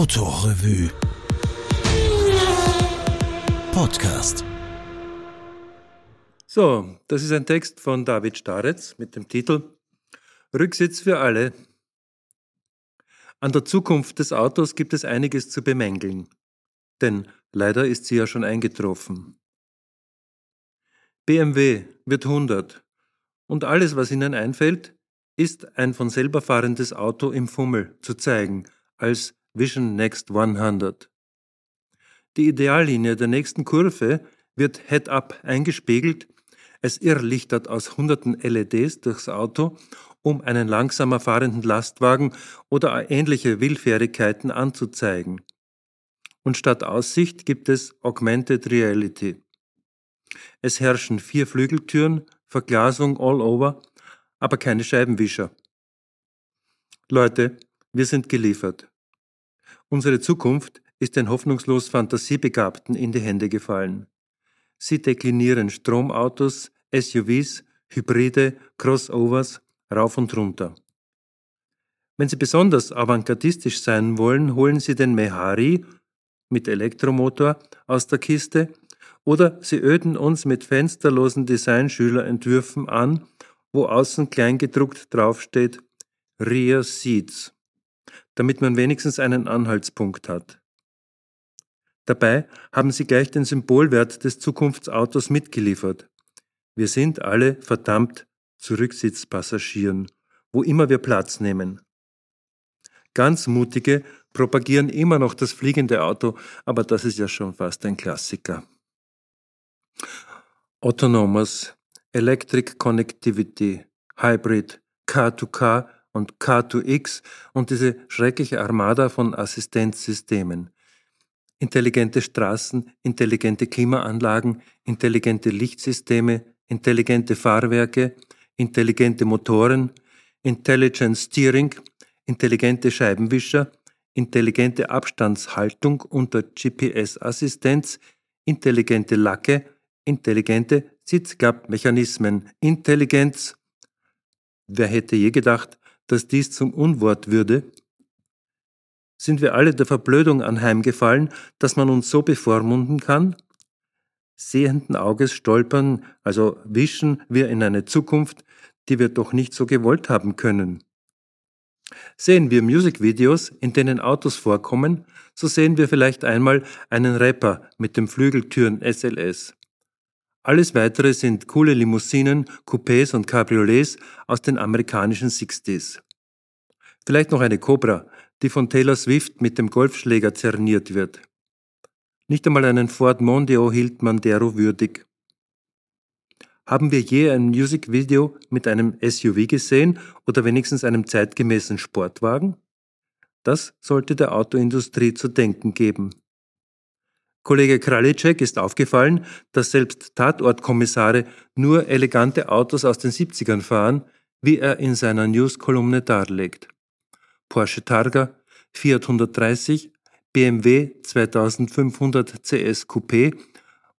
Autorevue Podcast. So, das ist ein Text von David Staretz mit dem Titel Rücksitz für alle. An der Zukunft des Autos gibt es einiges zu bemängeln, denn leider ist sie ja schon eingetroffen. BMW wird 100 und alles, was Ihnen einfällt, ist ein von selber fahrendes Auto im Fummel zu zeigen als Vision Next 100. Die Ideallinie der nächsten Kurve wird Head-up eingespiegelt, es irrlichtert aus hunderten LEDs durchs Auto, um einen langsamer fahrenden Lastwagen oder ähnliche Willfährigkeiten anzuzeigen. Und statt Aussicht gibt es Augmented Reality. Es herrschen vier Flügeltüren, Verglasung all over, aber keine Scheibenwischer. Leute, wir sind geliefert. Unsere Zukunft ist den hoffnungslos Fantasiebegabten in die Hände gefallen. Sie deklinieren Stromautos, SUVs, Hybride, Crossovers rauf und runter. Wenn Sie besonders avantgardistisch sein wollen, holen Sie den Mehari mit Elektromotor aus der Kiste oder Sie öden uns mit fensterlosen Designschülerentwürfen an, wo außen kleingedruckt draufsteht Rear Seats damit man wenigstens einen Anhaltspunkt hat. Dabei haben sie gleich den Symbolwert des Zukunftsautos mitgeliefert. Wir sind alle verdammt Zurücksitzpassagieren, wo immer wir Platz nehmen. Ganz mutige propagieren immer noch das fliegende Auto, aber das ist ja schon fast ein Klassiker. Autonomous, Electric Connectivity, Hybrid, Car-to-Car und K2X und diese schreckliche Armada von Assistenzsystemen. Intelligente Straßen, intelligente Klimaanlagen, intelligente Lichtsysteme, intelligente Fahrwerke, intelligente Motoren, Intelligent Steering, intelligente Scheibenwischer, intelligente Abstandshaltung unter GPS-Assistenz, intelligente Lacke, intelligente Sitzklappmechanismen, Intelligenz. Wer hätte je gedacht, dass dies zum Unwort würde? Sind wir alle der Verblödung anheimgefallen, dass man uns so bevormunden kann? Sehenden Auges stolpern, also wischen wir in eine Zukunft, die wir doch nicht so gewollt haben können. Sehen wir Musikvideos, in denen Autos vorkommen, so sehen wir vielleicht einmal einen Rapper mit dem Flügeltüren SLS. Alles weitere sind coole Limousinen, Coupés und Cabriolets aus den amerikanischen Sixties. Vielleicht noch eine Cobra, die von Taylor Swift mit dem Golfschläger zerniert wird. Nicht einmal einen Ford Mondeo hielt Mandero würdig. Haben wir je ein Musikvideo mit einem SUV gesehen oder wenigstens einem zeitgemäßen Sportwagen? Das sollte der Autoindustrie zu denken geben. Kollege Kralicek ist aufgefallen, dass selbst Tatortkommissare nur elegante Autos aus den 70ern fahren, wie er in seiner News-Kolumne darlegt. Porsche Targa, Fiat 130, BMW 2500 CS Coupé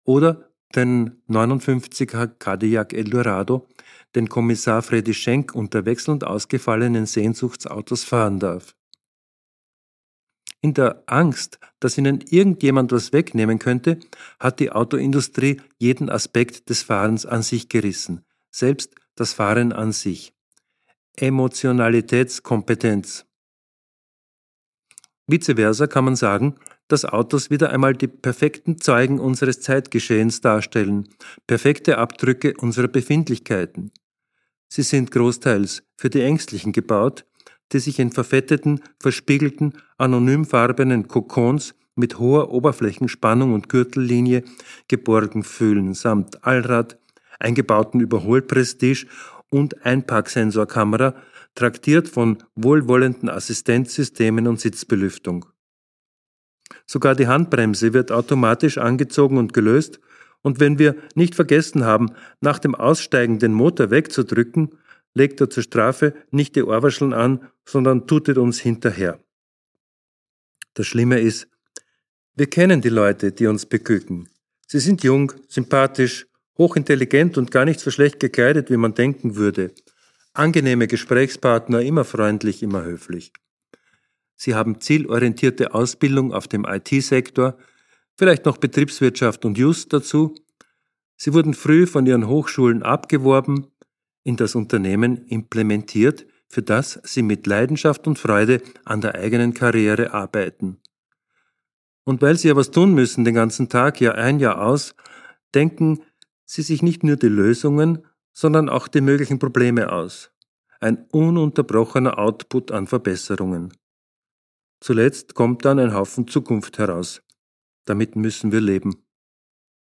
oder den 59er Cadillac Eldorado, den Kommissar Freddy Schenk unter wechselnd ausgefallenen Sehnsuchtsautos fahren darf. In der Angst, dass ihnen irgendjemand was wegnehmen könnte, hat die Autoindustrie jeden Aspekt des Fahrens an sich gerissen, selbst das Fahren an sich. Emotionalitätskompetenz. Vice versa kann man sagen, dass Autos wieder einmal die perfekten Zeugen unseres Zeitgeschehens darstellen, perfekte Abdrücke unserer Befindlichkeiten. Sie sind großteils für die Ängstlichen gebaut, die sich in verfetteten, verspiegelten, anonymfarbenen Kokons mit hoher Oberflächenspannung und Gürtellinie geborgen fühlen, samt Allrad, eingebauten Überholprestige und Einparksensorkamera, traktiert von wohlwollenden Assistenzsystemen und Sitzbelüftung. Sogar die Handbremse wird automatisch angezogen und gelöst, und wenn wir nicht vergessen haben, nach dem Aussteigen den Motor wegzudrücken, legt er zur Strafe nicht die Ohrwascheln an, sondern tutet uns hinterher. Das Schlimme ist, wir kennen die Leute, die uns beglücken. Sie sind jung, sympathisch, hochintelligent und gar nicht so schlecht gekleidet, wie man denken würde. Angenehme Gesprächspartner, immer freundlich, immer höflich. Sie haben zielorientierte Ausbildung auf dem IT-Sektor, vielleicht noch Betriebswirtschaft und Just dazu. Sie wurden früh von ihren Hochschulen abgeworben, in das Unternehmen implementiert, für das sie mit Leidenschaft und Freude an der eigenen Karriere arbeiten. Und weil sie ja was tun müssen den ganzen Tag, Jahr ein, Jahr aus, denken sie sich nicht nur die Lösungen, sondern auch die möglichen Probleme aus. Ein ununterbrochener Output an Verbesserungen. Zuletzt kommt dann ein Haufen Zukunft heraus. Damit müssen wir leben.